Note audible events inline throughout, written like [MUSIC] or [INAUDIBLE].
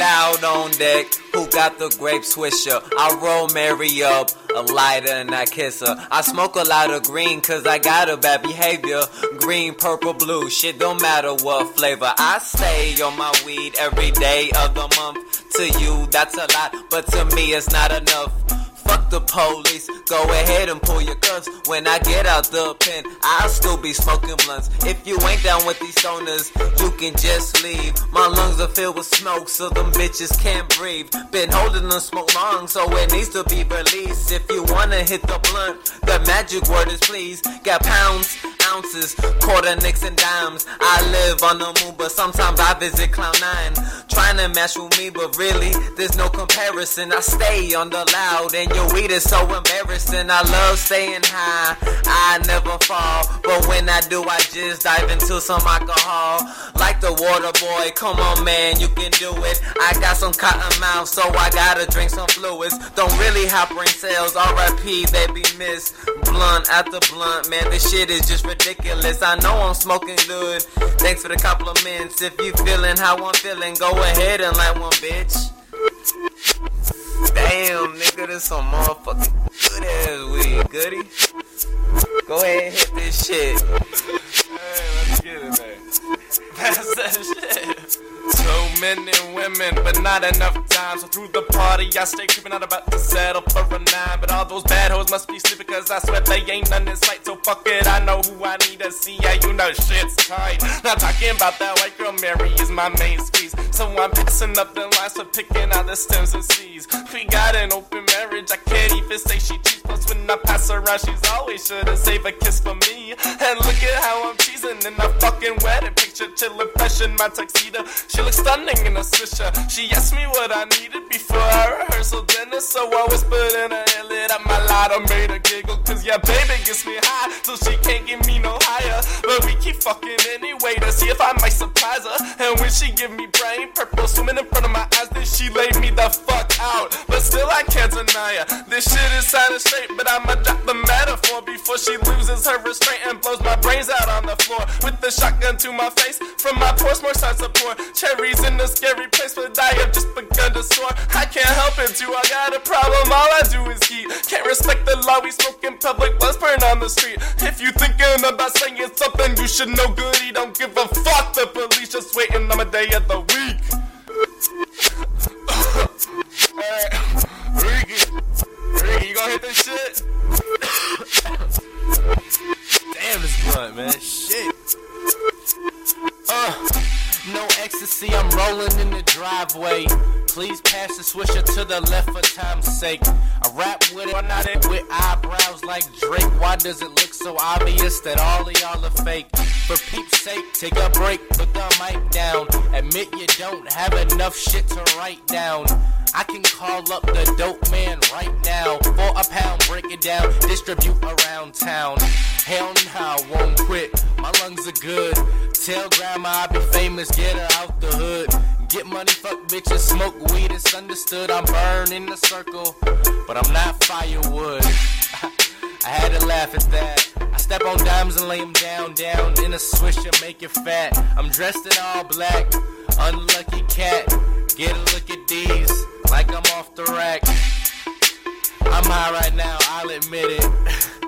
out on deck. Who got the grape swisher? I roll Mary up, a lighter and I kiss her. I smoke a lot of green cause I got a bad behavior. Green, purple, blue, shit don't matter what flavor. I stay on my weed every day of the month. To you, that's a lot, but to me, it's not enough. Fuck the police, go ahead and pull your guns. When I get out the pen, I'll still be smoking blunts. If you ain't down with these stoners, you can just leave. My lungs are filled with smoke, so them bitches can't breathe. Been holding the smoke long, so it needs to be released. If you wanna hit the blunt, the magic word is please. Got pounds, ounces, quarter nicks and dimes. I live on the moon, but sometimes I visit Cloud Nine. Trying to match with me, but really, there's no comparison. I stay on the loud, and your weed is so embarrassing. I love staying high, I never fall. But when I do, I just dive into some alcohol. Like the water boy, come on, man, you can do it. I got some cotton mouth, so I gotta drink some fluids. Don't really have brain cells, RIP, they be missed. Blunt after blunt, man, this shit is just ridiculous. I know I'm smoking good. Thanks for the compliments. If you feeling how I'm feeling, go ahead and light one, bitch. Damn, nigga, this some motherfucking good ass weed, goodie. Go ahead and hit this shit. Hey, let's get it, man. [LAUGHS] That's that shit. So and women, but not enough time. So through the party, I stay creeping out about to settle for a nine. But all those bad hoes must be sleeping, cause I swear they ain't none in sight. So fuck it, I know who I need to see. Yeah, you know shit's tight. Not talking about that white girl, Mary is my main squeeze. So I'm passing up the lines for picking out the stems and seeds. We got an open I say she cheats. Plus, when I pass around, she's always sure to save a kiss for me. And look at how I'm cheesing in a fucking wedding picture. Chillin' fresh in my tuxedo. She looks stunning in a swisher. She asked me what I needed before our rehearsal dinner. So I whispered in her ear, lit up my lighter, made her giggle. Cause yeah, baby gets me high, so she can't get me no higher. But we keep fucking anyway to see if I might surprise her. And when she give me brain purple swimming in front of my eyes, then she laid me the fuck out. But still, I can't deny her. This shit is sounding straight, but I'ma drop the metaphor before she loses her restraint and blows my brains out on the floor. With the shotgun to my face, from my pores, more signs of. Cherries in a scary place, but I have just begun to soar. I can't help it, too. I got a problem, all I do is heat. Can't respect the law, we smoke in public, let's burn on the street. If you thinking about saying something, you should know goodie. Don't give a fuck, the police just waiting on my day of the ecstasy, I'm rolling in the driveway. Please pass the swisher to the left for time's sake. I rap with it, not it with eyebrows like Drake. Why does it look so obvious that all of y'all are fake? For peeps' sake, take a break, put the mic down. Admit you don't have enough shit to write down. I can call up the dope man right now. For a pound, break it down, distribute around town. Hell no, I won't. Lungs are good. Tell grandma I be famous, get her out the hood. Get money, fuck bitches, smoke weed, it's understood. I'm burning the circle, but I'm not firewood. [LAUGHS] I had to laugh at that. I step on dimes and lay them down, down in a swisher, make it fat. I'm dressed in all black, unlucky cat. Get a look at these, like I'm off the rack. I'm high right now, I'll admit it. [LAUGHS]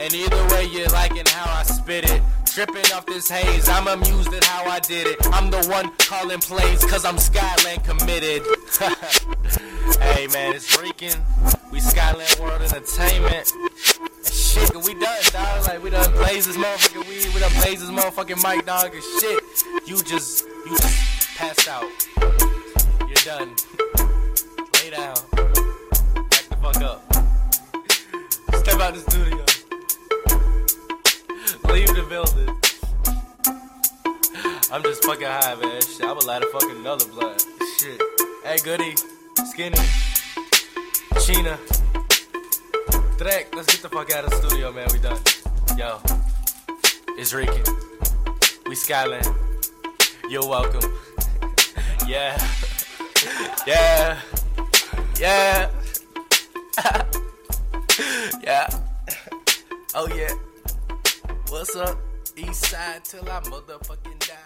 And either way, you're liking how I spit it. Tripping off this haze, I'm amused at how I did it. I'm the one calling plays, cause I'm Skyland committed. [LAUGHS] hey man, it's freaking. We Skyland World Entertainment. And shit, we done, dog. Like, we done blaze this motherfucking weed, we done blaze this motherfucking mic, dog, and shit. You just, you just passed out. You're done. Lay down. Back the fuck up. Step out the studio. I'm just fucking high, man. Shit, I would light a fucking another blood. Shit. Hey, Goodie, Skin-E, Sheena, Drek, let's get the fuck out of the studio, man. We done. Yo, it's Ricky. We Skyland. You're welcome. [LAUGHS] [LAUGHS] yeah. Yeah. Yeah. [LAUGHS] yeah. Oh yeah. What's up? East side till I motherfucking die.